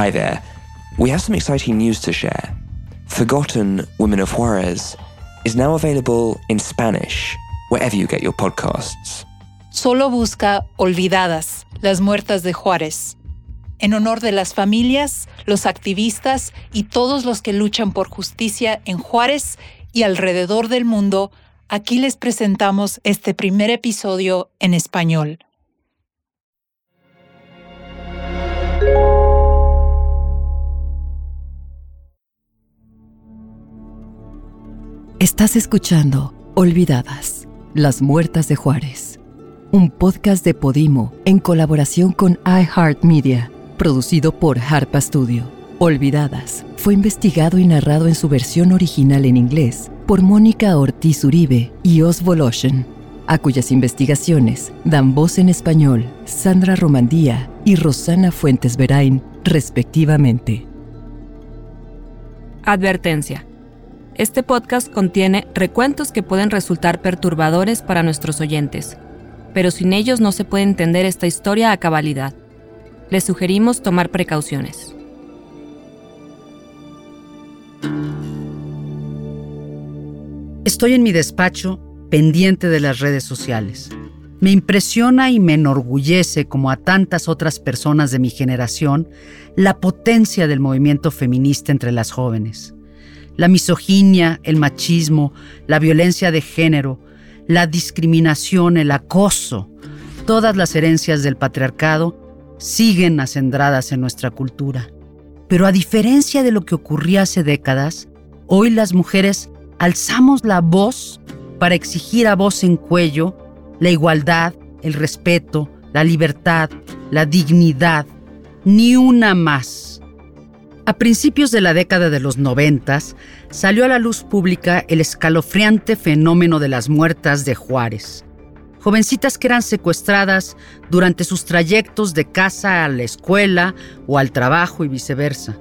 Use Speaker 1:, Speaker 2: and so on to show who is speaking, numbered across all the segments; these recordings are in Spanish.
Speaker 1: Hi there. We have some exciting news to share. Forgotten Women of Juarez is now available in Spanish, wherever you get your podcasts.
Speaker 2: Solo busca Olvidadas, las muertas de Juárez. En honor de las familias, los activistas y todos los que luchan por justicia en Juárez y alrededor del mundo, aquí les presentamos este primer episodio en español.
Speaker 3: Estás escuchando Olvidadas, las muertas de Juárez, un podcast de Podimo en colaboración con iHeartMedia, producido por Harpa Studio. Olvidadas fue investigado y narrado en su versión original en inglés por Mónica Ortiz Uribe y Os a cuyas investigaciones dan voz en español Sandra Romandía y Rosana Fuentes Verain, respectivamente.
Speaker 4: Advertencia. Este podcast contiene recuentos que pueden resultar perturbadores para nuestros oyentes, pero sin ellos no se puede entender esta historia a cabalidad. Les sugerimos tomar precauciones.
Speaker 5: Estoy en mi despacho pendiente de las redes sociales. Me impresiona y me enorgullece, como a tantas otras personas de mi generación, la potencia del movimiento feminista entre las jóvenes. La misoginia, el machismo, la violencia de género, la discriminación, el acoso, todas las herencias del patriarcado siguen acendradas en nuestra cultura. Pero a diferencia de lo que ocurría hace décadas, hoy las mujeres alzamos la voz para exigir a voz en cuello la igualdad, el respeto, la libertad, la dignidad, ni una más. A principios de la década de los noventas, salió a la luz pública el escalofriante fenómeno de las muertas de Juárez. Jovencitas que eran secuestradas durante sus trayectos de casa a la escuela o al trabajo y viceversa,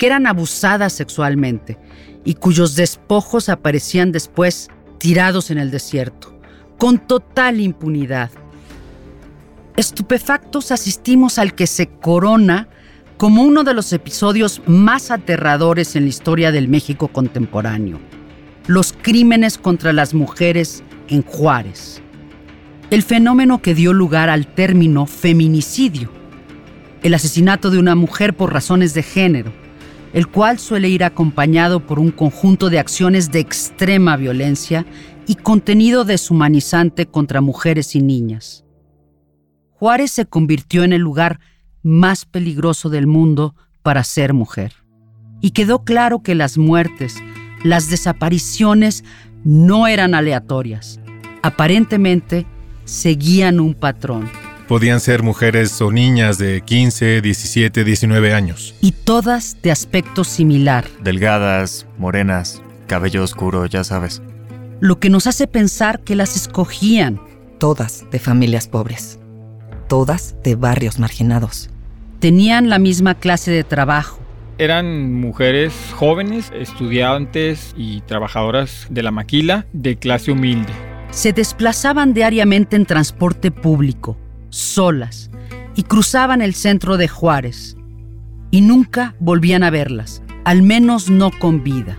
Speaker 5: que eran abusadas sexualmente y cuyos despojos aparecían después tirados en el desierto, con total impunidad. Estupefactos asistimos al que se corona como uno de los episodios más aterradores en la historia del México contemporáneo, los crímenes contra las mujeres en Juárez. El fenómeno que dio lugar al término feminicidio, el asesinato de una mujer por razones de género, el cual suele ir acompañado por un conjunto de acciones de extrema violencia y contenido deshumanizante contra mujeres y niñas. Juárez se convirtió en el lugar más peligroso del mundo para ser mujer. Y quedó claro que las muertes, las desapariciones no eran aleatorias. Aparentemente seguían un patrón.
Speaker 6: Podían ser mujeres o niñas de 15, 17, 19 años.
Speaker 5: Y todas de aspecto similar.
Speaker 7: Delgadas, morenas, cabello oscuro, ya sabes.
Speaker 5: Lo que nos hace pensar que las escogían.
Speaker 3: Todas de familias pobres. Todas de barrios marginados
Speaker 5: tenían la misma clase de trabajo.
Speaker 8: Eran mujeres jóvenes, estudiantes y trabajadoras de la maquila de clase humilde.
Speaker 5: Se desplazaban diariamente en transporte público, solas, y cruzaban el centro de Juárez. Y nunca volvían a verlas, al menos no con vida.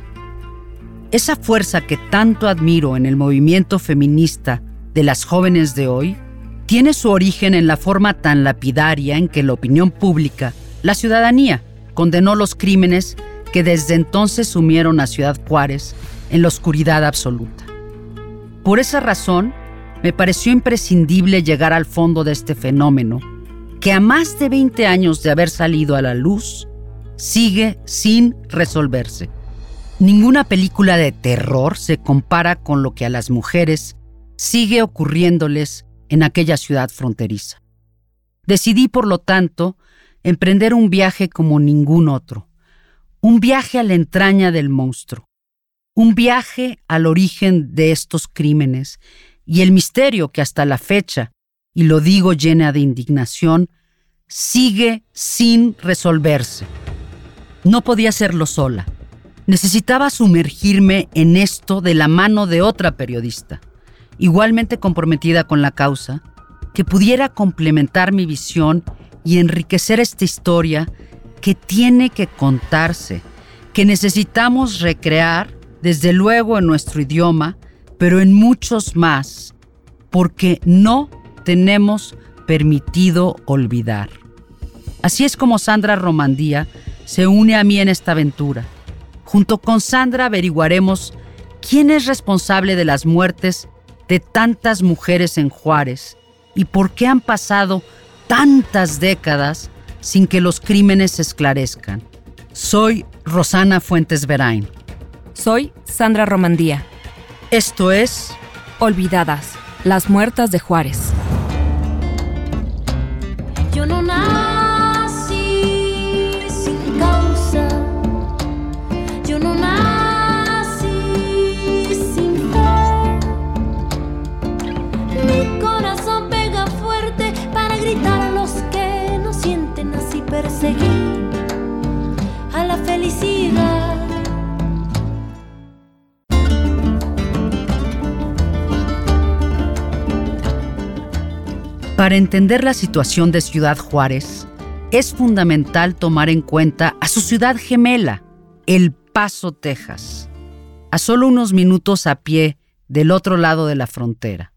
Speaker 5: Esa fuerza que tanto admiro en el movimiento feminista de las jóvenes de hoy tiene su origen en la forma tan lapidaria en que la opinión pública, la ciudadanía, condenó los crímenes que desde entonces sumieron a Ciudad Juárez en la oscuridad absoluta. Por esa razón, me pareció imprescindible llegar al fondo de este fenómeno, que a más de 20 años de haber salido a la luz, sigue sin resolverse. Ninguna película de terror se compara con lo que a las mujeres sigue ocurriéndoles en aquella ciudad fronteriza. Decidí, por lo tanto, emprender un viaje como ningún otro, un viaje a la entraña del monstruo, un viaje al origen de estos crímenes y el misterio que hasta la fecha, y lo digo llena de indignación, sigue sin resolverse. No podía hacerlo sola. Necesitaba sumergirme en esto de la mano de otra periodista igualmente comprometida con la causa, que pudiera complementar mi visión y enriquecer esta historia que tiene que contarse, que necesitamos recrear, desde luego en nuestro idioma, pero en muchos más, porque no tenemos permitido olvidar. Así es como Sandra Romandía se une a mí en esta aventura. Junto con Sandra averiguaremos quién es responsable de las muertes de tantas mujeres en Juárez y por qué han pasado tantas décadas sin que los crímenes se esclarezcan. Soy Rosana Fuentes Verain.
Speaker 4: Soy Sandra Romandía.
Speaker 5: Esto es
Speaker 4: Olvidadas, las muertas de Juárez.
Speaker 9: Yo no
Speaker 5: Para entender la situación de Ciudad Juárez, es fundamental tomar en cuenta a su ciudad gemela, El Paso, Texas, a solo unos minutos a pie del otro lado de la frontera.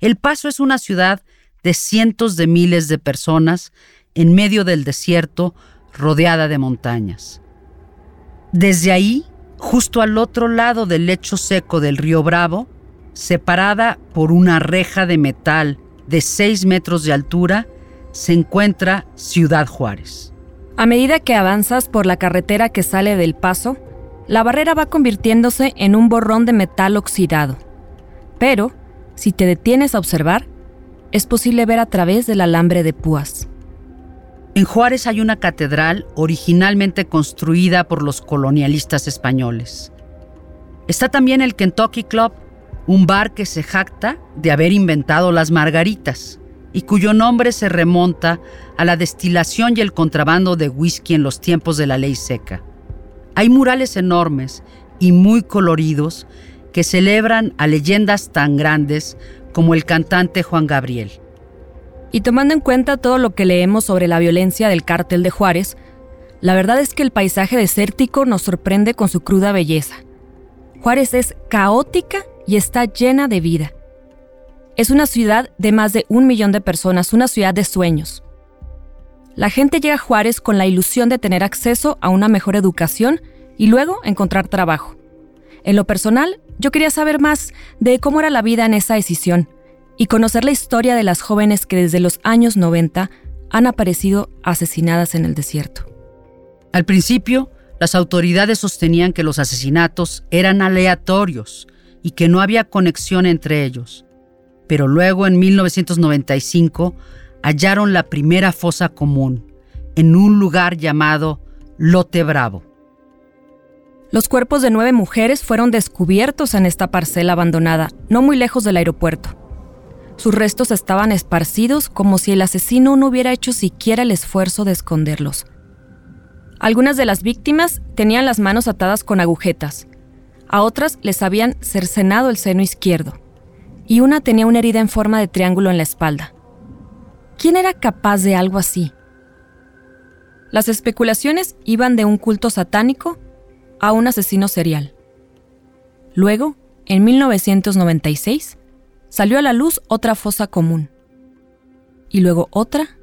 Speaker 5: El Paso es una ciudad de cientos de miles de personas en medio del desierto, rodeada de montañas. Desde ahí, justo al otro lado del lecho seco del río Bravo, separada por una reja de metal de 6 metros de altura, se encuentra Ciudad Juárez.
Speaker 4: A medida que avanzas por la carretera que sale del paso, la barrera va convirtiéndose en un borrón de metal oxidado. Pero, si te detienes a observar, es posible ver a través del alambre de púas.
Speaker 5: En Juárez hay una catedral originalmente construida por los colonialistas españoles. Está también el Kentucky Club, un bar que se jacta de haber inventado las margaritas y cuyo nombre se remonta a la destilación y el contrabando de whisky en los tiempos de la ley seca. Hay murales enormes y muy coloridos que celebran a leyendas tan grandes como el cantante Juan Gabriel.
Speaker 4: Y tomando en cuenta todo lo que leemos sobre la violencia del cártel de Juárez, la verdad es que el paisaje desértico nos sorprende con su cruda belleza. Juárez es caótica y está llena de vida. Es una ciudad de más de un millón de personas, una ciudad de sueños. La gente llega a Juárez con la ilusión de tener acceso a una mejor educación y luego encontrar trabajo. En lo personal, yo quería saber más de cómo era la vida en esa decisión y conocer la historia de las jóvenes que desde los años 90 han aparecido asesinadas en el desierto.
Speaker 5: Al principio, las autoridades sostenían que los asesinatos eran aleatorios y que no había conexión entre ellos. Pero luego, en 1995, hallaron la primera fosa común en un lugar llamado Lote Bravo.
Speaker 4: Los cuerpos de nueve mujeres fueron descubiertos en esta parcela abandonada, no muy lejos del aeropuerto. Sus restos estaban esparcidos como si el asesino no hubiera hecho siquiera el esfuerzo de esconderlos. Algunas de las víctimas tenían las manos atadas con agujetas, a otras les habían cercenado el seno izquierdo, y una tenía una herida en forma de triángulo en la espalda. ¿Quién era capaz de algo así? Las especulaciones iban de un culto satánico a un asesino serial. Luego, en 1996, salió a la luz otra fosa común. Y luego otra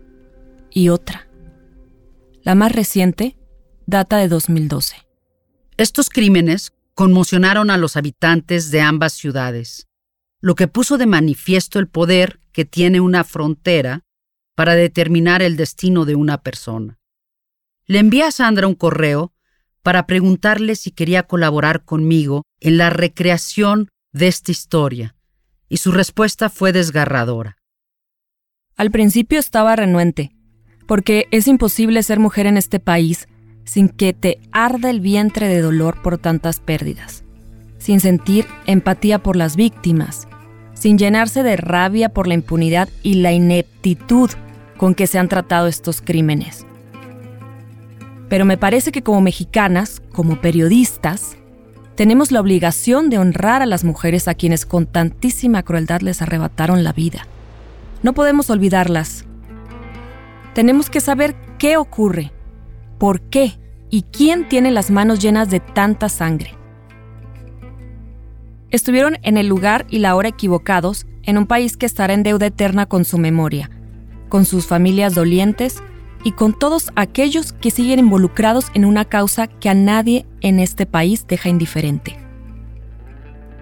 Speaker 4: y otra. La más reciente data de 2012.
Speaker 5: Estos crímenes conmocionaron a los habitantes de ambas ciudades, lo que puso de manifiesto el poder que tiene una frontera para determinar el destino de una persona. Le envié a Sandra un correo para preguntarle si quería colaborar conmigo en la recreación de esta historia, y su respuesta fue desgarradora.
Speaker 4: Al principio estaba renuente, porque es imposible ser mujer en este país sin que te arda el vientre de dolor por tantas pérdidas, sin sentir empatía por las víctimas, sin llenarse de rabia por la impunidad y la ineptitud con que se han tratado estos crímenes. Pero me parece que como mexicanas, como periodistas, tenemos la obligación de honrar a las mujeres a quienes con tantísima crueldad les arrebataron la vida. No podemos olvidarlas. Tenemos que saber qué ocurre por qué y quién tiene las manos llenas de tanta sangre. Estuvieron en el lugar y la hora equivocados en un país que estará en deuda eterna con su memoria, con sus familias dolientes y con todos aquellos que siguen involucrados en una causa que a nadie en este país deja indiferente.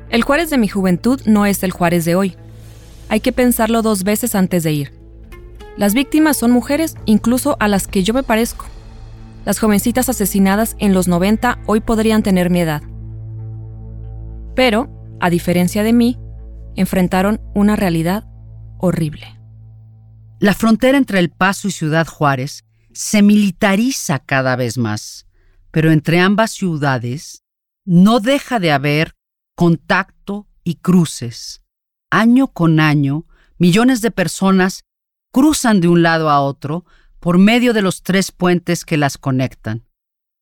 Speaker 4: El Juárez de mi juventud no es el Juárez de hoy. Hay que pensarlo dos veces antes de ir. Las víctimas son mujeres incluso a las que yo me parezco. Las jovencitas asesinadas en los 90 hoy podrían tener mi edad. Pero, a diferencia de mí, enfrentaron una realidad horrible.
Speaker 5: La frontera entre El Paso y Ciudad Juárez se militariza cada vez más, pero entre ambas ciudades no deja de haber contacto y cruces. Año con año, millones de personas cruzan de un lado a otro por medio de los tres puentes que las conectan.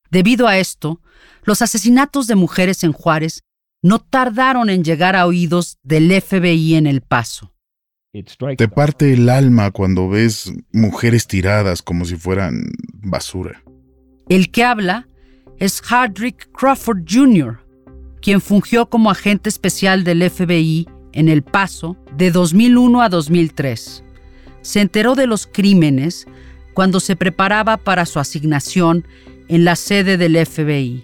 Speaker 5: Debido a esto, los asesinatos de mujeres en Juárez no tardaron en llegar a oídos del FBI en El Paso.
Speaker 10: Te parte el alma cuando ves mujeres tiradas como si fueran basura.
Speaker 5: El que habla es Hardrick Crawford Jr., quien fungió como agente especial del FBI en El Paso de 2001 a 2003. Se enteró de los crímenes cuando se preparaba para su asignación en la sede del FBI.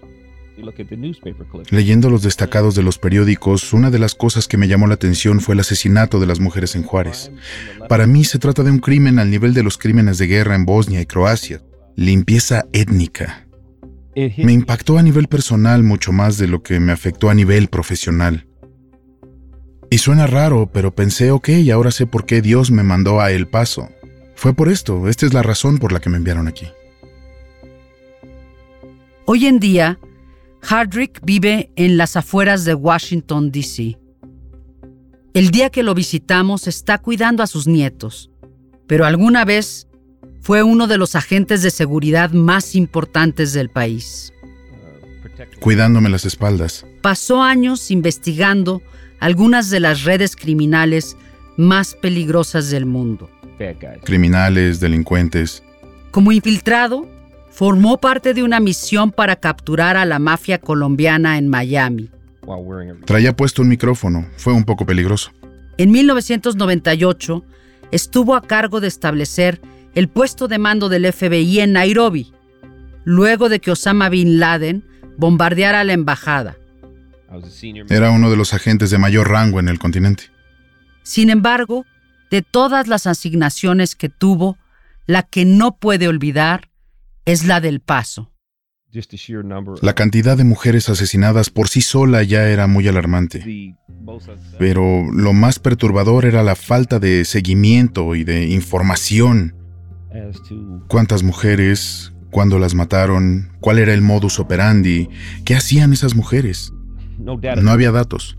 Speaker 10: Leyendo los destacados de los periódicos, una de las cosas que me llamó la atención fue el asesinato de las mujeres en Juárez. Para mí se trata de un crimen al nivel de los crímenes de guerra en Bosnia y Croacia, limpieza étnica. Me impactó a nivel personal mucho más de lo que me afectó a nivel profesional. Y suena raro, pero pensé, ok, ahora sé por qué Dios me mandó a El Paso. Fue por esto, esta es la razón por la que me enviaron aquí.
Speaker 5: Hoy en día, Hardrick vive en las afueras de Washington, D.C. El día que lo visitamos está cuidando a sus nietos, pero alguna vez fue uno de los agentes de seguridad más importantes del país.
Speaker 10: Cuidándome las espaldas.
Speaker 5: Pasó años investigando algunas de las redes criminales más peligrosas del mundo.
Speaker 10: Criminales, delincuentes.
Speaker 5: Como infiltrado, formó parte de una misión para capturar a la mafia colombiana en Miami.
Speaker 10: Traía puesto un micrófono, fue un poco peligroso.
Speaker 5: En 1998 estuvo a cargo de establecer el puesto de mando del FBI en Nairobi, luego de que Osama Bin Laden bombardeara la embajada.
Speaker 10: Era uno de los agentes de mayor rango en el continente.
Speaker 5: Sin embargo, de todas las asignaciones que tuvo, la que no puede olvidar es la del paso.
Speaker 10: La cantidad de mujeres asesinadas por sí sola ya era muy alarmante. Pero lo más perturbador era la falta de seguimiento y de información. ¿Cuántas mujeres? ¿Cuándo las mataron? ¿Cuál era el modus operandi? ¿Qué hacían esas mujeres? No había datos.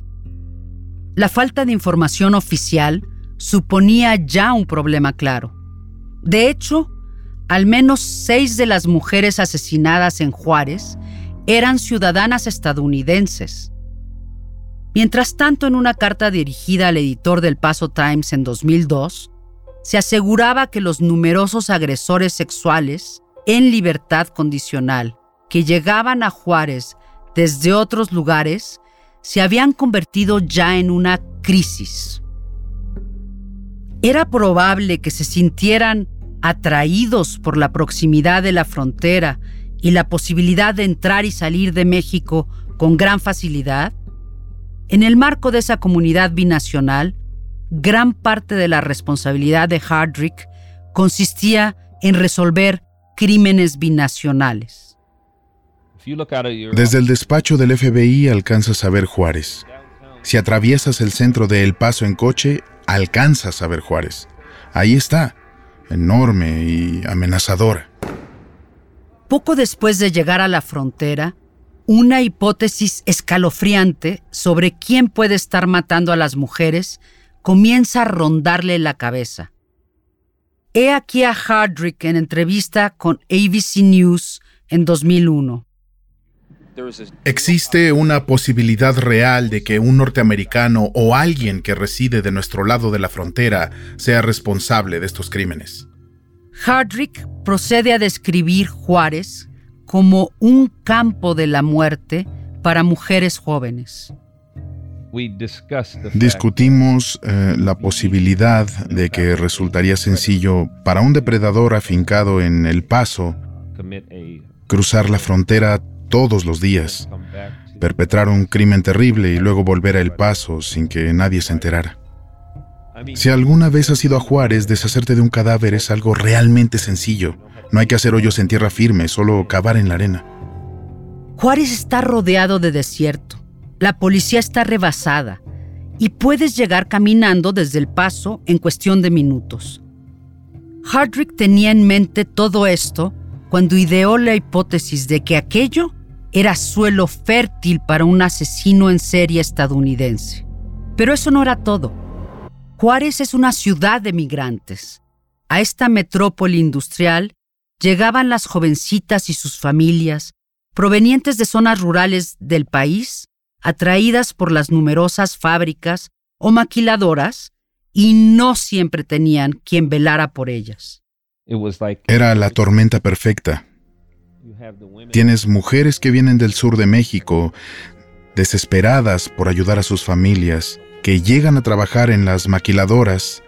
Speaker 5: La falta de información oficial suponía ya un problema claro. De hecho, al menos seis de las mujeres asesinadas en Juárez eran ciudadanas estadounidenses. Mientras tanto, en una carta dirigida al editor del Paso Times en 2002, se aseguraba que los numerosos agresores sexuales en libertad condicional que llegaban a Juárez desde otros lugares se habían convertido ya en una crisis. Era probable que se sintieran atraídos por la proximidad de la frontera y la posibilidad de entrar y salir de México con gran facilidad, en el marco de esa comunidad binacional, gran parte de la responsabilidad de Hardrick consistía en resolver crímenes binacionales.
Speaker 10: Desde el despacho del FBI alcanzas a ver Juárez. Si atraviesas el centro de El Paso en coche, alcanzas a ver Juárez. Ahí está, enorme y amenazadora.
Speaker 5: Poco después de llegar a la frontera, una hipótesis escalofriante sobre quién puede estar matando a las mujeres comienza a rondarle la cabeza. He aquí a Hardrick en entrevista con ABC News en 2001.
Speaker 10: Existe una posibilidad real de que un norteamericano o alguien que reside de nuestro lado de la frontera sea responsable de estos crímenes.
Speaker 5: Hardrick procede a describir Juárez como un campo de la muerte para mujeres jóvenes.
Speaker 10: Discutimos eh, la posibilidad de que resultaría sencillo para un depredador afincado en El Paso cruzar la frontera todos los días, perpetrar un crimen terrible y luego volver a El Paso sin que nadie se enterara. Si alguna vez has ido a Juárez, deshacerte de un cadáver es algo realmente sencillo. No hay que hacer hoyos en tierra firme, solo cavar en la arena.
Speaker 5: Juárez está rodeado de desierto. La policía está rebasada y puedes llegar caminando desde el paso en cuestión de minutos. Hardrick tenía en mente todo esto cuando ideó la hipótesis de que aquello era suelo fértil para un asesino en serie estadounidense. Pero eso no era todo. Juárez es una ciudad de migrantes. A esta metrópoli industrial llegaban las jovencitas y sus familias, provenientes de zonas rurales del país, atraídas por las numerosas fábricas o maquiladoras, y no siempre tenían quien velara por ellas.
Speaker 10: Era la tormenta perfecta. Tienes mujeres que vienen del sur de México, desesperadas por ayudar a sus familias, que llegan a trabajar en las maquiladoras,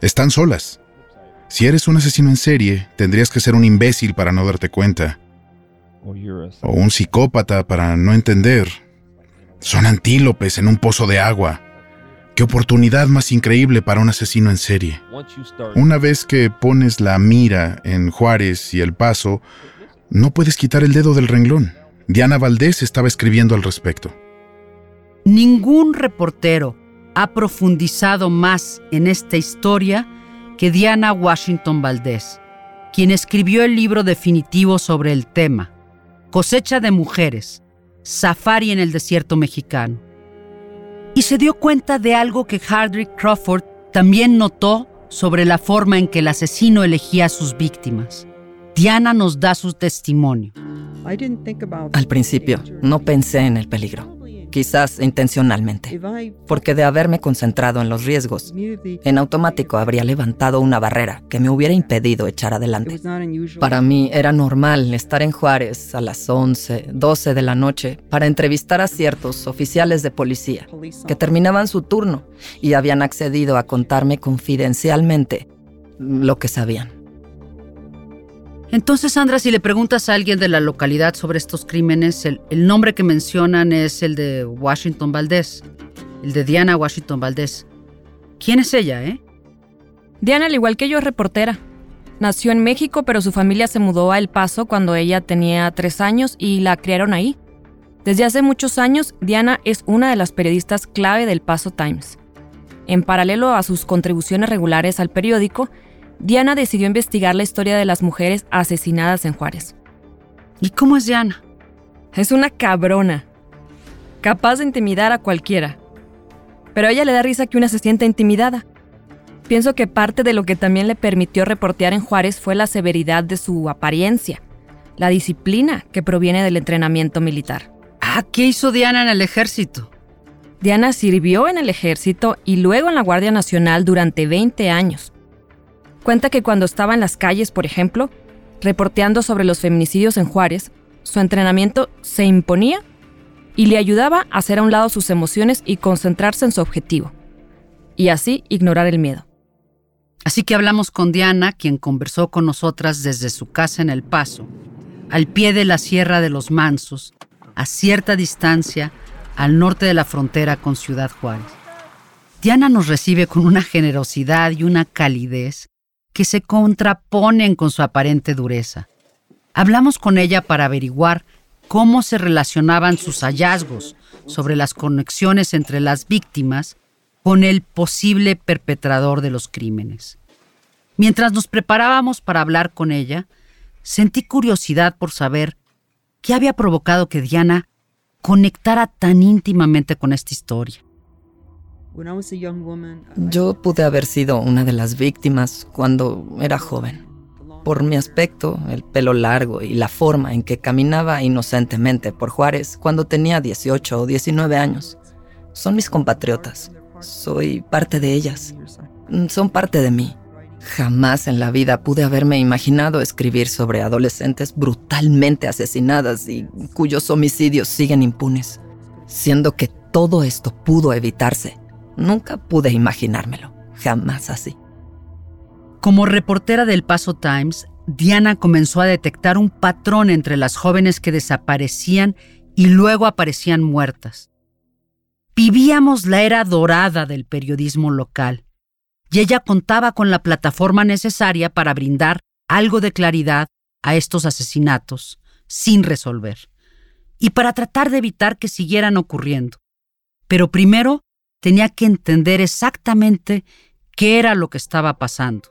Speaker 10: están solas. Si eres un asesino en serie, tendrías que ser un imbécil para no darte cuenta. O un psicópata para no entender. Son antílopes en un pozo de agua. Qué oportunidad más increíble para un asesino en serie. Una vez que pones la mira en Juárez y El Paso, no puedes quitar el dedo del renglón. Diana Valdés estaba escribiendo al respecto.
Speaker 5: Ningún reportero ha profundizado más en esta historia que Diana Washington Valdés, quien escribió el libro definitivo sobre el tema, Cosecha de Mujeres, Safari en el Desierto Mexicano. Y se dio cuenta de algo que Hardrick Crawford también notó sobre la forma en que el asesino elegía a sus víctimas. Diana nos da su testimonio.
Speaker 11: Al principio, no pensé en el peligro quizás intencionalmente, porque de haberme concentrado en los riesgos, en automático habría levantado una barrera que me hubiera impedido echar adelante. Para mí era normal estar en Juárez a las 11, 12 de la noche para entrevistar a ciertos oficiales de policía que terminaban su turno y habían accedido a contarme confidencialmente lo que sabían.
Speaker 5: Entonces, Sandra, si le preguntas a alguien de la localidad sobre estos crímenes, el, nombre que mencionan es el de Washington Valdés, el de Diana Washington Valdés. ¿Quién es ella, eh?
Speaker 4: Diana, al igual que yo, es reportera. Nació en México, pero su familia se mudó a El Paso cuando ella tenía tres años y la criaron ahí. Desde hace muchos años, Diana es una de las periodistas clave del Paso Times. En paralelo a sus contribuciones regulares al periódico, Diana decidió investigar la historia de las mujeres asesinadas en Juárez.
Speaker 5: ¿Y cómo es Diana?
Speaker 4: Es una cabrona, capaz de intimidar a cualquiera. Pero a ella le da risa que una se sienta intimidada. Pienso que parte de lo que también le permitió reportear en Juárez fue la severidad de su apariencia, la disciplina que proviene del entrenamiento militar.
Speaker 5: Ah, ¿qué hizo Diana en el ejército?
Speaker 4: Diana sirvió en el ejército y luego en la Guardia Nacional durante 20 años. Cuenta que cuando estaba en las calles, por ejemplo, reporteando sobre los feminicidios en Juárez, su entrenamiento se imponía y le ayudaba a hacer a un lado sus emociones y concentrarse en su objetivo, y así ignorar el miedo.
Speaker 5: Así que hablamos con Diana, quien conversó con nosotras desde su casa en El Paso, al pie de la Sierra de los Mansos, a cierta distancia al norte de la frontera con Ciudad Juárez. Diana nos recibe con una generosidad y una calidez que se contraponen con su aparente dureza. Hablamos con ella para averiguar cómo se relacionaban sus hallazgos sobre las conexiones entre las víctimas con el posible perpetrador de los crímenes. Mientras nos preparábamos para hablar con ella, sentí curiosidad por saber qué había provocado que Diana conectara tan íntimamente con esta historia.
Speaker 11: Yo pude haber sido una de las víctimas cuando era joven. Por mi aspecto, el pelo largo y la forma en que caminaba inocentemente por Juárez cuando tenía 18 o 19 años. Son mis compatriotas. Soy parte de ellas. Son parte de mí. Jamás en la vida pude haberme imaginado escribir sobre adolescentes brutalmente asesinadas y cuyos homicidios siguen impunes, siendo que todo esto pudo evitarse. Nunca pude imaginármelo, jamás así.
Speaker 5: Como reportera del Paso Times, Diana comenzó a detectar un patrón entre las jóvenes que desaparecían y luego aparecían muertas. Vivíamos la era dorada del periodismo local y ella contaba con la plataforma necesaria para brindar algo de claridad a estos asesinatos sin resolver y para tratar de evitar que siguieran ocurriendo. Pero primero tenía que entender exactamente qué era lo que estaba pasando.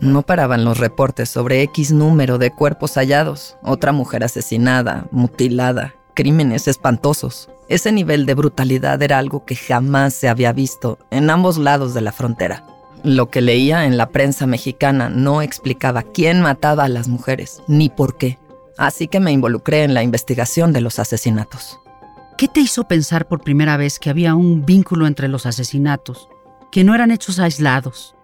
Speaker 11: No paraban los reportes sobre X número de cuerpos hallados, otra mujer asesinada, mutilada, crímenes espantosos. Ese nivel de brutalidad era algo que jamás se había visto en ambos lados de la frontera. Lo que leía en la prensa mexicana no explicaba quién mataba a las mujeres, ni por qué. Así que me involucré en la investigación de los asesinatos.
Speaker 5: ¿Qué te hizo pensar por primera vez que había un vínculo entre los asesinatos, que no eran hechos aislados?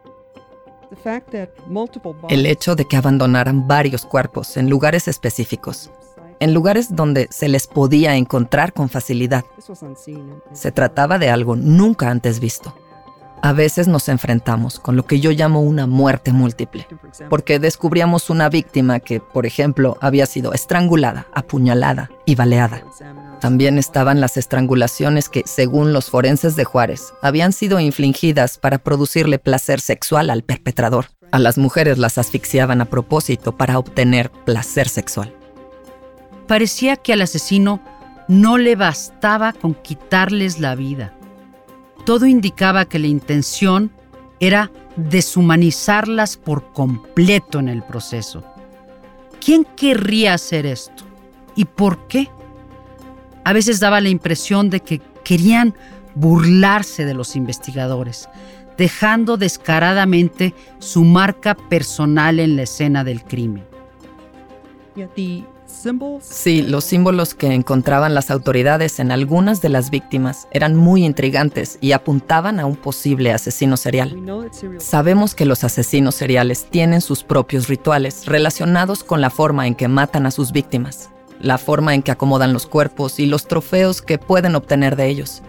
Speaker 11: El hecho de que abandonaran varios cuerpos en lugares específicos, en lugares donde se les podía encontrar con facilidad. Se trataba de algo nunca antes visto. A veces nos enfrentamos con lo que yo llamo una muerte múltiple, porque descubríamos una víctima que, por ejemplo, había sido estrangulada, apuñalada y baleada. También estaban las estrangulaciones que, según los forenses de Juárez, habían sido infligidas para producirle placer sexual al perpetrador. A las mujeres las asfixiaban a propósito para obtener placer sexual.
Speaker 5: Parecía que al asesino no le bastaba con quitarles la vida. Todo indicaba que la intención era deshumanizarlas por completo en el proceso. ¿Quién querría hacer esto? ¿Y por qué? A veces daba la impresión de que querían burlarse de los investigadores, dejando descaradamente su marca personal en la escena del crimen.
Speaker 11: Sí, los símbolos que encontraban las autoridades en algunas de las víctimas eran muy intrigantes y apuntaban a un posible asesino serial. Sabemos que los asesinos seriales tienen sus propios rituales relacionados con la forma en que matan a sus víctimas, la forma en que acomodan los cuerpos y los trofeos que pueden obtener de ellos.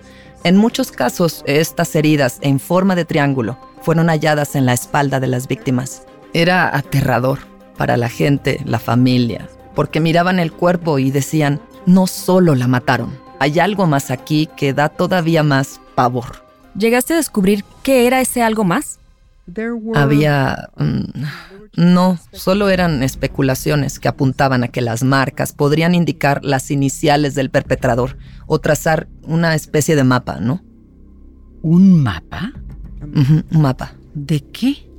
Speaker 11: En muchos casos, estas heridas en forma de triángulo fueron halladas en la espalda de las víctimas. Era aterrador para la gente, la familia, porque miraban el cuerpo y decían, no solo la mataron, hay algo más aquí que da todavía más pavor.
Speaker 4: ¿Llegaste a descubrir qué era ese algo más?
Speaker 11: Había... Mm, no, solo eran especulaciones que apuntaban a que las marcas podrían indicar las iniciales del perpetrador o trazar una especie de mapa, ¿no?
Speaker 5: ¿Un mapa?
Speaker 11: un mapa.
Speaker 5: ¿De qué?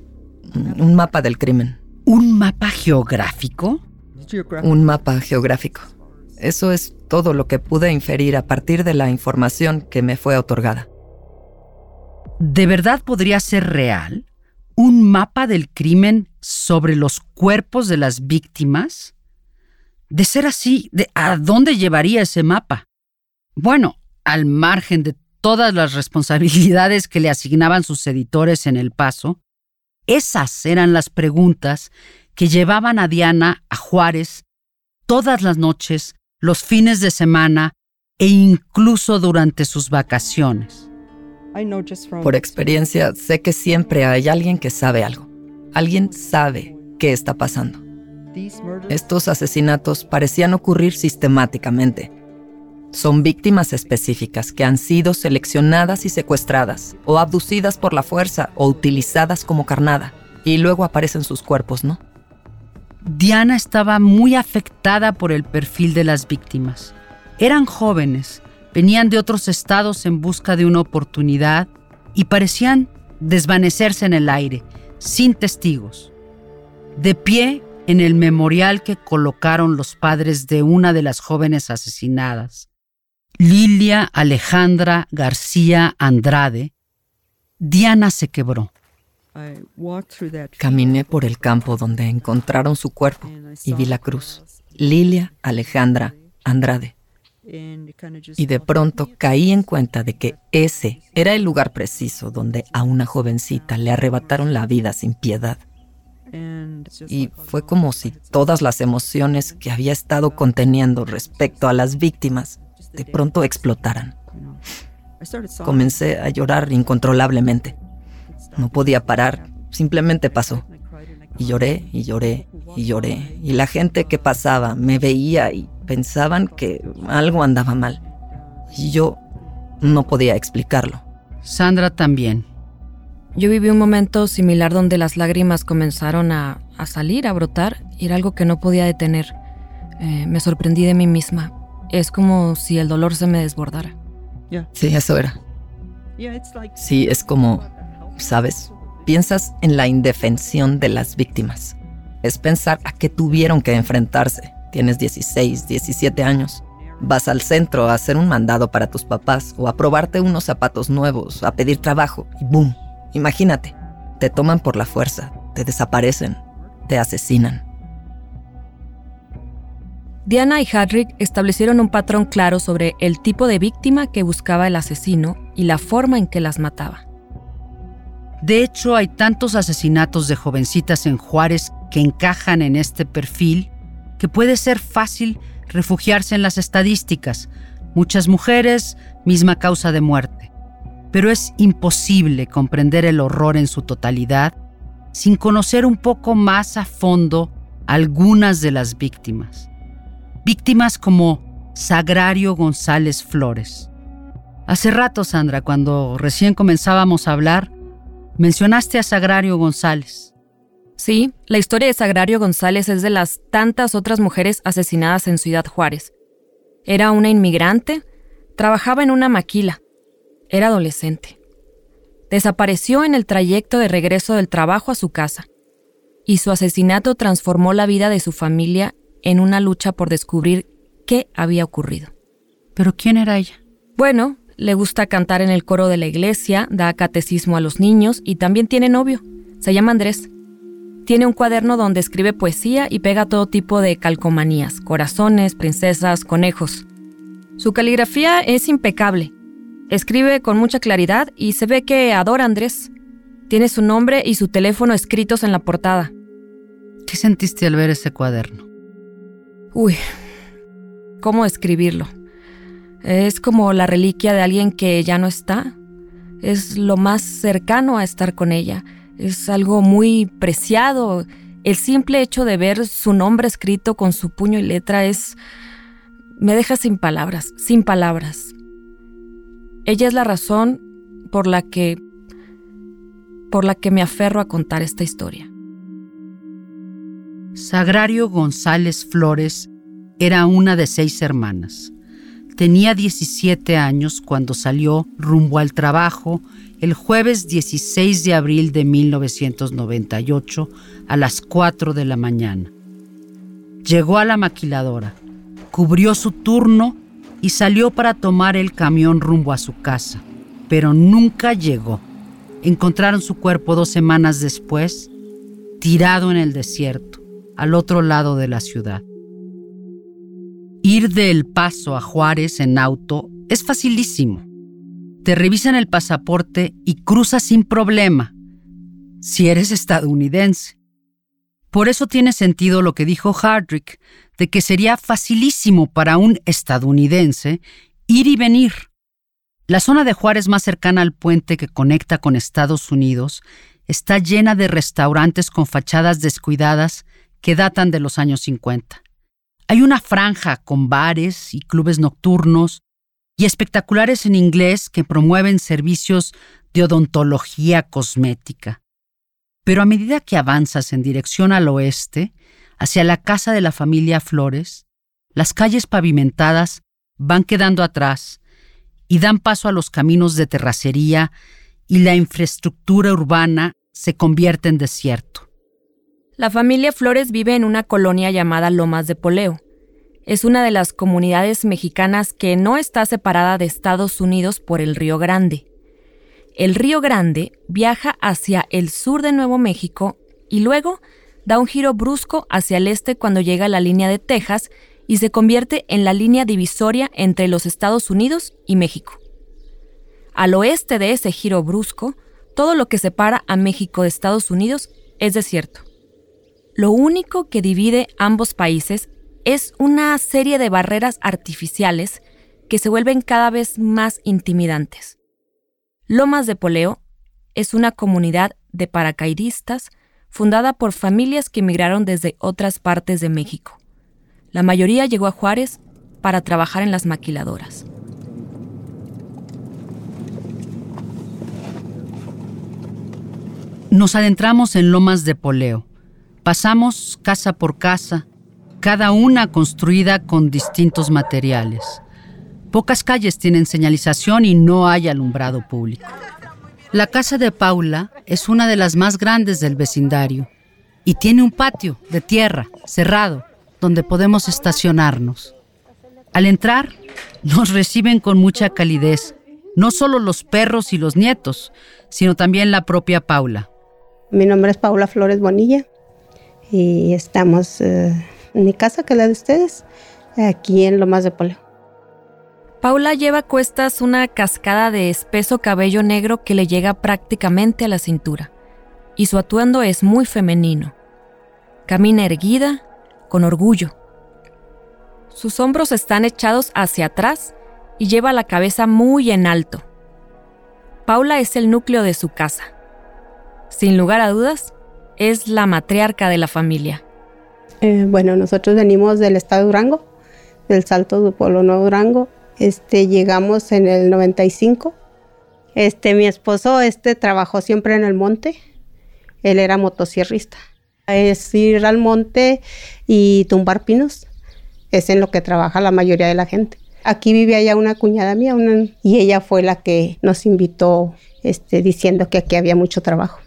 Speaker 11: Un mapa del crimen.
Speaker 5: ¿Un mapa geográfico?
Speaker 11: Un mapa geográfico. Eso es todo lo que pude inferir a partir de la información que me fue otorgada.
Speaker 5: ¿De verdad podría ser real? ¿Un mapa del crimen sobre los cuerpos de las víctimas? De ser así, ¿a dónde llevaría ese mapa? Bueno, al margen de todas las responsabilidades que le asignaban sus editores en El Paso, esas eran las preguntas que llevaban a Diana a Juárez todas las noches, los fines de semana e incluso durante sus vacaciones.
Speaker 11: Por experiencia, sé que siempre hay alguien que sabe algo. Alguien sabe qué está pasando. Estos asesinatos parecían ocurrir sistemáticamente. Son víctimas específicas que han sido seleccionadas y secuestradas, o abducidas por la fuerza, o utilizadas como carnada, y luego aparecen sus cuerpos, ¿no?
Speaker 5: Diana estaba muy afectada por el perfil de las víctimas. Eran jóvenes, venían de otros estados en busca de una oportunidad y parecían desvanecerse en el aire, sin testigos. De pie en el memorial que colocaron los padres de una de las jóvenes asesinadas, Lilia Alejandra García Andrade, Diana se quebró.
Speaker 11: Caminé por el campo donde encontraron su cuerpo y vi la cruz. Lilia Alejandra Andrade. Y de pronto caí en cuenta de que ese era el lugar preciso donde a una jovencita le arrebataron la vida sin piedad. Y fue como si todas las emociones que había estado conteniendo respecto a las víctimas de pronto explotaran. Comencé a llorar incontrolablemente. No podía parar, simplemente pasó. Y lloré y lloré y lloré. Y la gente que pasaba me veía y pensaban que algo andaba mal. Y yo no podía explicarlo.
Speaker 5: Sandra también.
Speaker 4: Yo viví un momento similar donde las lágrimas comenzaron a, salir, a brotar, y era algo que no podía detener. Eh, me sorprendí de mí misma. Es como si el dolor se me desbordara.
Speaker 11: Sí, eso era. Sí, es como, ¿sabes? Piensas en la indefensión de las víctimas. Es pensar a qué tuvieron que enfrentarse. Tienes 16, 17 años. Vas al centro a hacer un mandado para tus papás o a probarte unos zapatos nuevos, a pedir trabajo y ¡boom! Imagínate, te toman por la fuerza, te desaparecen, te asesinan.
Speaker 4: Diana y Hadrick establecieron un patrón claro sobre el tipo de víctima que buscaba el asesino y la forma en que las mataba.
Speaker 5: De hecho, hay tantos asesinatos de jovencitas en Juárez que encajan en este perfil que puede ser fácil refugiarse en las estadísticas. Muchas mujeres, misma causa de muerte. Pero es imposible comprender el horror en su totalidad sin conocer un poco más a fondo algunas de las víctimas. Víctimas como Sagrario González Flores. Hace rato, Sandra, cuando recién comenzábamos a hablar, mencionaste a Sagrario González.
Speaker 4: Sí, la historia de Sagrario González es de las tantas otras mujeres asesinadas en Ciudad Juárez. Era una inmigrante, trabajaba en una maquila, era adolescente. Desapareció en el trayecto de regreso del trabajo a su casa, y su asesinato transformó la vida de su familia en una lucha por descubrir qué había ocurrido.
Speaker 5: ¿Pero quién era ella?
Speaker 4: Bueno, le gusta cantar en el coro de la iglesia, da catecismo a los niños y también tiene novio. Se llama Andrés. Tiene un cuaderno donde escribe poesía y pega todo tipo de calcomanías, corazones, princesas, conejos. Su caligrafía es impecable. Escribe con mucha claridad y se ve que adora a Andrés. Tiene su nombre y su teléfono escritos en la portada.
Speaker 5: ¿Qué sentiste al ver ese cuaderno?
Speaker 4: Uy, ¿cómo escribirlo? Es como la reliquia de alguien que ya no está. Es lo más cercano a estar con ella es algo muy preciado. El simple hecho de ver su nombre escrito con su puño y letra es... me deja sin palabras, sin palabras. Ella es la razón por la que... por la que me aferro a contar esta historia.
Speaker 5: Sagrario González Flores era una de seis hermanas. Tenía 17 años cuando salió rumbo al trabajo el jueves 16 de abril de 1998 a las 4 de la mañana. Llegó a la maquiladora, cubrió su turno y salió para tomar el camión rumbo a su casa, pero nunca llegó. Encontraron su cuerpo dos semanas después, tirado en el desierto, al otro lado de la ciudad. Ir de El Paso a Juárez en auto es facilísimo. Te revisan el pasaporte y cruzas sin problema, si eres estadounidense. Por eso tiene sentido lo que dijo Hardrick, de que sería facilísimo para un estadounidense ir y venir. La zona de Juárez más cercana al puente que conecta con Estados Unidos está llena de restaurantes con fachadas descuidadas que datan de los años 50. Hay una franja con bares y clubes nocturnos y espectaculares en inglés que promueven servicios de odontología cosmética. Pero a medida que avanzas en dirección al oeste, hacia la casa de la familia Flores, las calles pavimentadas van quedando atrás y dan paso a los caminos de terracería y la infraestructura urbana se convierte en desierto.
Speaker 4: La familia Flores vive en una colonia llamada Lomas de Poleo. Es una de las comunidades mexicanas que no está separada de Estados Unidos por el Río Grande. El Río Grande viaja hacia el sur de Nuevo México y luego da un giro brusco hacia el este cuando llega a la línea de Texas y se convierte en la línea divisoria entre los Estados Unidos y México. Al oeste de ese giro brusco, todo lo que separa a México de Estados Unidos es desierto. Lo único que divide ambos países es una serie de barreras artificiales que se vuelven cada vez más intimidantes. Lomas de Poleo es una comunidad de paracaidistas fundada por familias que emigraron desde otras partes de México. La mayoría llegó a Juárez para trabajar en las maquiladoras.
Speaker 5: Nos adentramos en Lomas de Poleo. Pasamos casa por casa, cada una construida con distintos materiales. Pocas calles tienen señalización y no hay alumbrado público. La casa de Paula es una de las más grandes del vecindario y tiene un patio de tierra cerrado donde podemos estacionarnos. Al entrar, nos reciben con mucha calidez, no solo los perros y los nietos, sino también la propia Paula.
Speaker 12: Mi nombre es Paula Flores Bonilla y estamos eh, en mi casa, que la de ustedes, aquí en Lomas de Poleo.
Speaker 4: Paula lleva a cuestas una cascada de espeso cabello negro que le llega prácticamente a la cintura, y su atuendo es muy femenino. Camina erguida, con orgullo. Sus hombros están echados hacia atrás y lleva la cabeza muy en alto. Paula es el núcleo de su casa sin lugar a dudas, es la matriarca de la familia.
Speaker 12: Eh, bueno, nosotros venimos del estado de Durango, del Salto de Pueblo Nuevo Durango. Este, llegamos en el 95. Este, mi esposo este, trabajó siempre en el monte. Él era motosierrista. Es ir al monte y tumbar pinos. Es en lo que trabaja la mayoría de la gente. Aquí vive allá una cuñada mía y ella fue la que nos invitó este, diciendo que aquí había mucho trabajo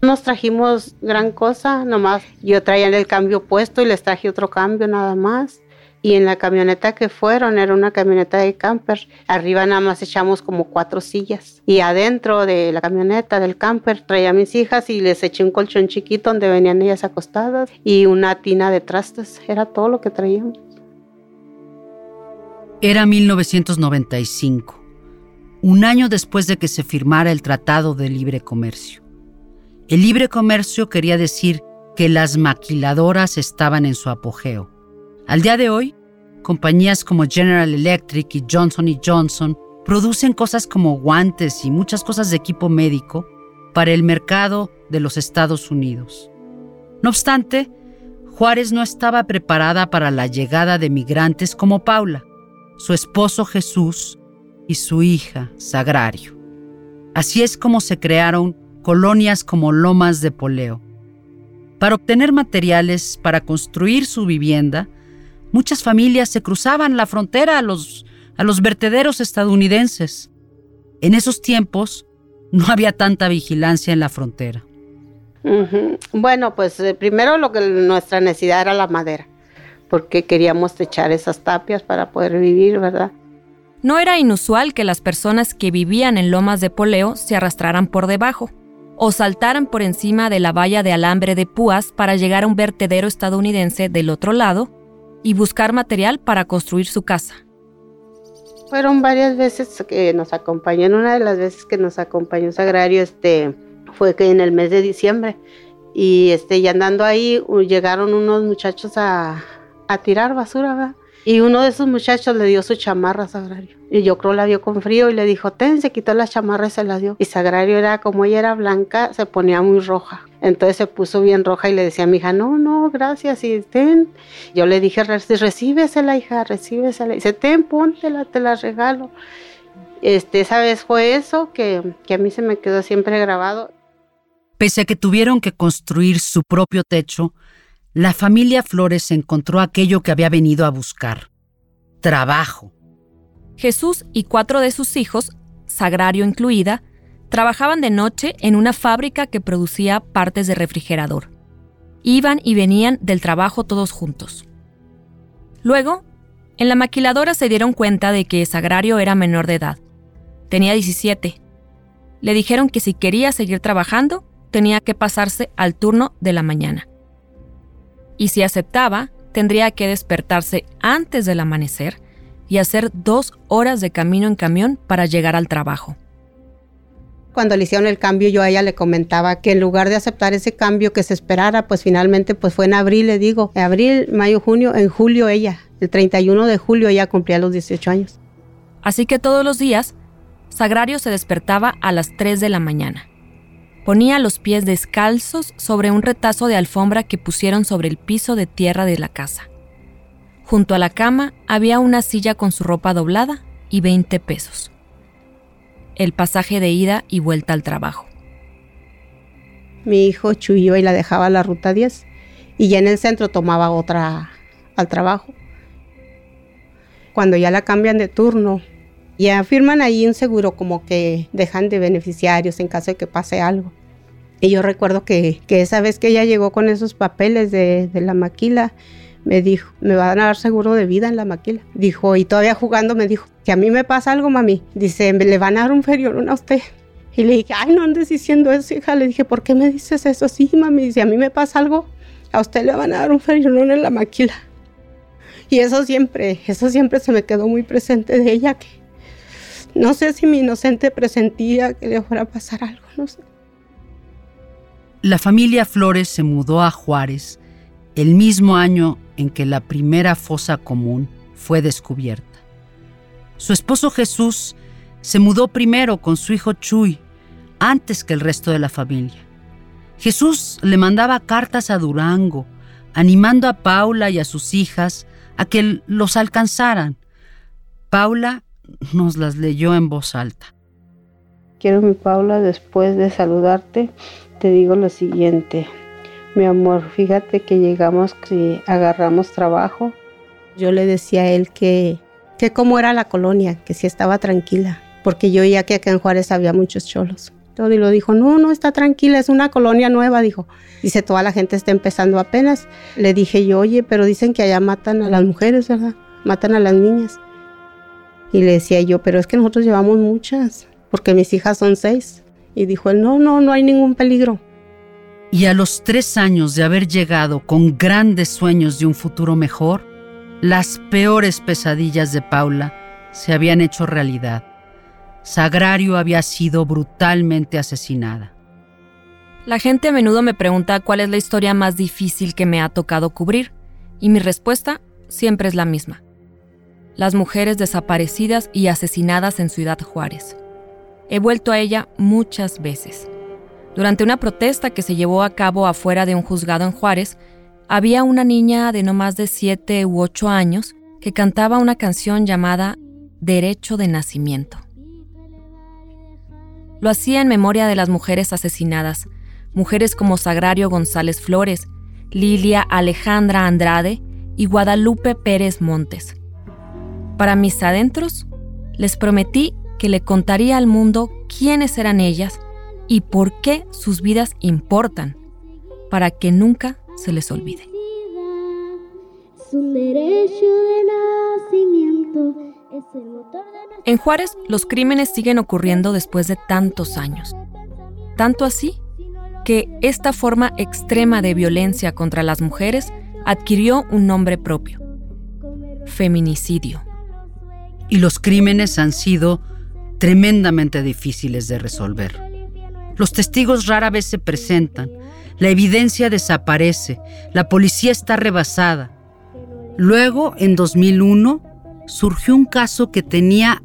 Speaker 12: nos trajimos gran cosa, nomás yo traía el cambio puesto y les traje otro cambio nada más. Y en la camioneta que fueron, era una camioneta de camper. Arriba nada más echamos como cuatro sillas. Y adentro de la camioneta del camper traía a mis hijas y les eché un colchón chiquito donde venían ellas acostadas y una tina de trastes. Era todo lo que traíamos.
Speaker 5: Era 1995, un año después de que se firmara el Tratado de Libre Comercio. El libre comercio quería decir que las maquiladoras estaban en su apogeo. Al día de hoy, compañías como General Electric y Johnson Johnson producen cosas como guantes y muchas cosas de equipo médico para el mercado de los Estados Unidos. No obstante, Juárez no estaba preparada para la llegada de migrantes como Paula, su esposo Jesús y su hija Sagrario. Así es como se crearon colonias como Lomas de Poleo. Para obtener materiales para construir su vivienda, muchas familias se cruzaban la frontera a los, a los vertederos estadounidenses. En esos tiempos no había tanta vigilancia en la frontera.
Speaker 12: Bueno, pues eh, primero lo que nuestra necesidad era la madera, porque queríamos echar esas tapias para poder vivir, ¿verdad?
Speaker 4: No era inusual que las personas que vivían en Lomas de Poleo se arrastraran por debajo o saltaran por encima de la valla de alambre de púas para llegar a un vertedero estadounidense del otro lado y buscar material para construir su casa.
Speaker 12: Fueron varias veces que nos acompañó, una de las veces que nos acompañó Sagrario este, fue que en el mes de diciembre y este, y andando ahí llegaron unos muchachos a, a tirar basura, ¿verdad? Y uno de esos muchachos le dio su chamarra a Sagrario. Y yo creo la dio con frío y le dijo, ten, se quitó la chamarra y se la dio. Y Sagrario era, como ella era blanca, se ponía muy roja. Entonces se puso bien roja y le decía a mi hija, no, no, gracias, y ten. Yo le dije, recíbesela, hija, recíbesela. Y dice, ten, póntela, te la regalo. Este, esa vez fue eso que, que a mí se me quedó siempre grabado.
Speaker 5: Pese a que tuvieron que construir su propio techo, la familia Flores encontró aquello que había venido a buscar, trabajo.
Speaker 4: Jesús y cuatro de sus hijos, Sagrario incluida, trabajaban de noche en una fábrica que producía partes de refrigerador. Iban y venían del trabajo todos juntos. Luego, en la maquiladora se dieron cuenta de que Sagrario era menor de edad. Tenía 17. Le dijeron que si quería seguir trabajando, tenía que pasarse al turno de la mañana y si aceptaba, tendría que despertarse antes del amanecer y hacer dos horas de camino en camión para llegar al trabajo.
Speaker 12: Cuando le hicieron el cambio, yo a ella le comentaba que en lugar de aceptar ese cambio que se esperara, pues finalmente pues fue en abril, le digo, en abril, mayo, junio, en julio ella, el 31 de julio ella cumplía los 18 años.
Speaker 4: Así que todos los días, Sagrario se despertaba a las 3 de la mañana. Ponía los pies descalzos sobre un retazo de alfombra que pusieron sobre el piso de tierra de la casa. Junto a la cama había una silla con su ropa doblada y 20 pesos. El pasaje de ida y vuelta al trabajo.
Speaker 12: Mi hijo Chuyo y la dejaba a la ruta 10 y ya en el centro tomaba otra al trabajo. Cuando ya la cambian de turno, ya firman ahí un seguro como que dejan de beneficiarios en caso de que pase algo. Y yo recuerdo que, esa vez que ella llegó con esos papeles de, la maquila, me dijo, me van a dar seguro de vida en la maquila. Dijo, y todavía jugando me dijo, que a mí me pasa algo, mami. Dice, le van a dar un ferión a usted. Y le dije, ay, no andes diciendo eso, hija. Le dije, ¿por qué me dices eso? Sí, mami, si a mí me pasa algo, a usted le van a dar un ferión en la maquila. Y eso siempre, eso siempre se me quedó muy presente de ella, que no sé si mi inocente presentía que le fuera a pasar algo, no sé.
Speaker 5: La familia Flores se mudó a Juárez el mismo año en que la primera fosa común fue descubierta. Su esposo Jesús se mudó primero con su hijo Chuy, antes que el resto de la familia. Jesús le mandaba cartas a Durango, animando a Paula y a sus hijas a que los alcanzaran. Paula nos las leyó en voz alta.
Speaker 12: Quiero, mi Paula, después de saludarte, te digo lo siguiente. Mi amor, fíjate que llegamos, que agarramos trabajo. Yo le decía a él que, que cómo era la colonia, que si estaba tranquila, porque yo ya que acá en Juárez había muchos cholos. Todo y lo dijo, no, no está tranquila, es una colonia nueva, dijo. Dice, toda la gente está empezando apenas. Le dije yo, oye, pero dicen que allá matan a las mujeres, ¿verdad? Matan a las niñas. Y le decía yo, pero es que nosotros llevamos muchas, porque mis hijas son seis. Y dijo él, no, no, no hay ningún peligro.
Speaker 5: Y a los tres años de haber llegado con grandes sueños de un futuro mejor, las peores pesadillas de Paula se habían hecho realidad. Sagrario había sido brutalmente asesinada.
Speaker 4: La gente a menudo me pregunta cuál es la historia más difícil que me ha tocado cubrir, y mi respuesta siempre es la misma las mujeres desaparecidas y asesinadas en Ciudad Juárez. He vuelto a ella muchas veces. Durante una protesta que se llevó a cabo afuera de un juzgado en Juárez, había una niña de no más de 7 u 8 años que cantaba una canción llamada Derecho de Nacimiento. Lo hacía en memoria de las mujeres asesinadas, mujeres como Sagrario González Flores, Lilia Alejandra Andrade y Guadalupe Pérez Montes. Para mis adentros, les prometí que le contaría al mundo quiénes eran ellas y por qué sus vidas importan, para que nunca se les olvide. En Juárez, los crímenes siguen ocurriendo después de tantos años. Tanto así que esta forma extrema de violencia contra las mujeres adquirió un nombre propio, feminicidio
Speaker 5: y los crímenes han sido tremendamente difíciles de resolver. Los testigos rara vez se presentan, la evidencia desaparece, la policía está rebasada. Luego, en 2001, surgió un caso que tenía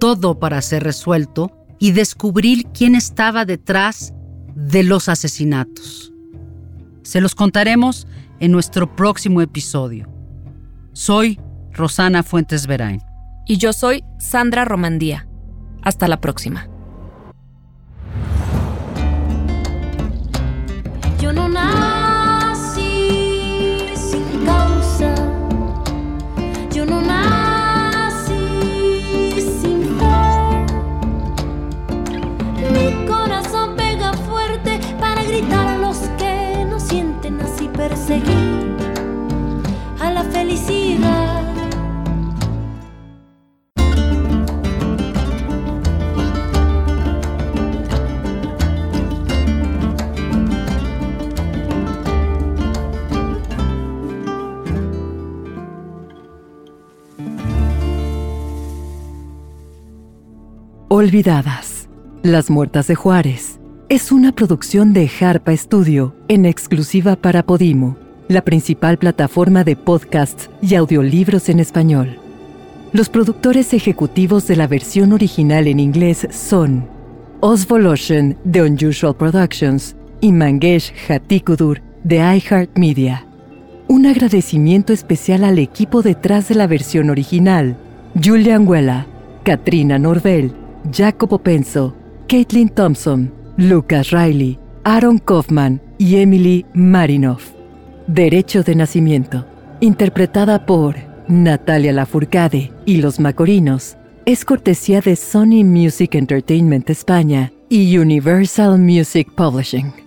Speaker 5: todo para ser resuelto y descubrir quién estaba detrás de los asesinatos. Se los contaremos en nuestro próximo episodio. Soy Rosana Fuentes Verain.
Speaker 4: Y yo soy Sandra Romandía. Hasta la próxima.
Speaker 9: Yo no nací sin causa. Yo no nací sin fe. Mi corazón pega fuerte para gritar a los que no sienten así perseguir
Speaker 3: Las Muertas de Juárez. Es una producción de Harpa Studio en exclusiva para Podimo, la principal plataforma de podcasts y audiolibros en español. Los productores ejecutivos de la versión original en inglés son Osvoloshen de Unusual Productions y Mangesh Hatikudur de iHeartMedia. Un agradecimiento especial al equipo detrás de la versión original: Julian Huela, Katrina Norvel, Jacopo Penso, Caitlin Thompson, Lucas Riley, Aaron Kaufman y Emily Marinoff. Derecho de nacimiento, interpretada por Natalia Lafourcade y Los Macorinos, es cortesía de Sony Music Entertainment España y Universal Music Publishing.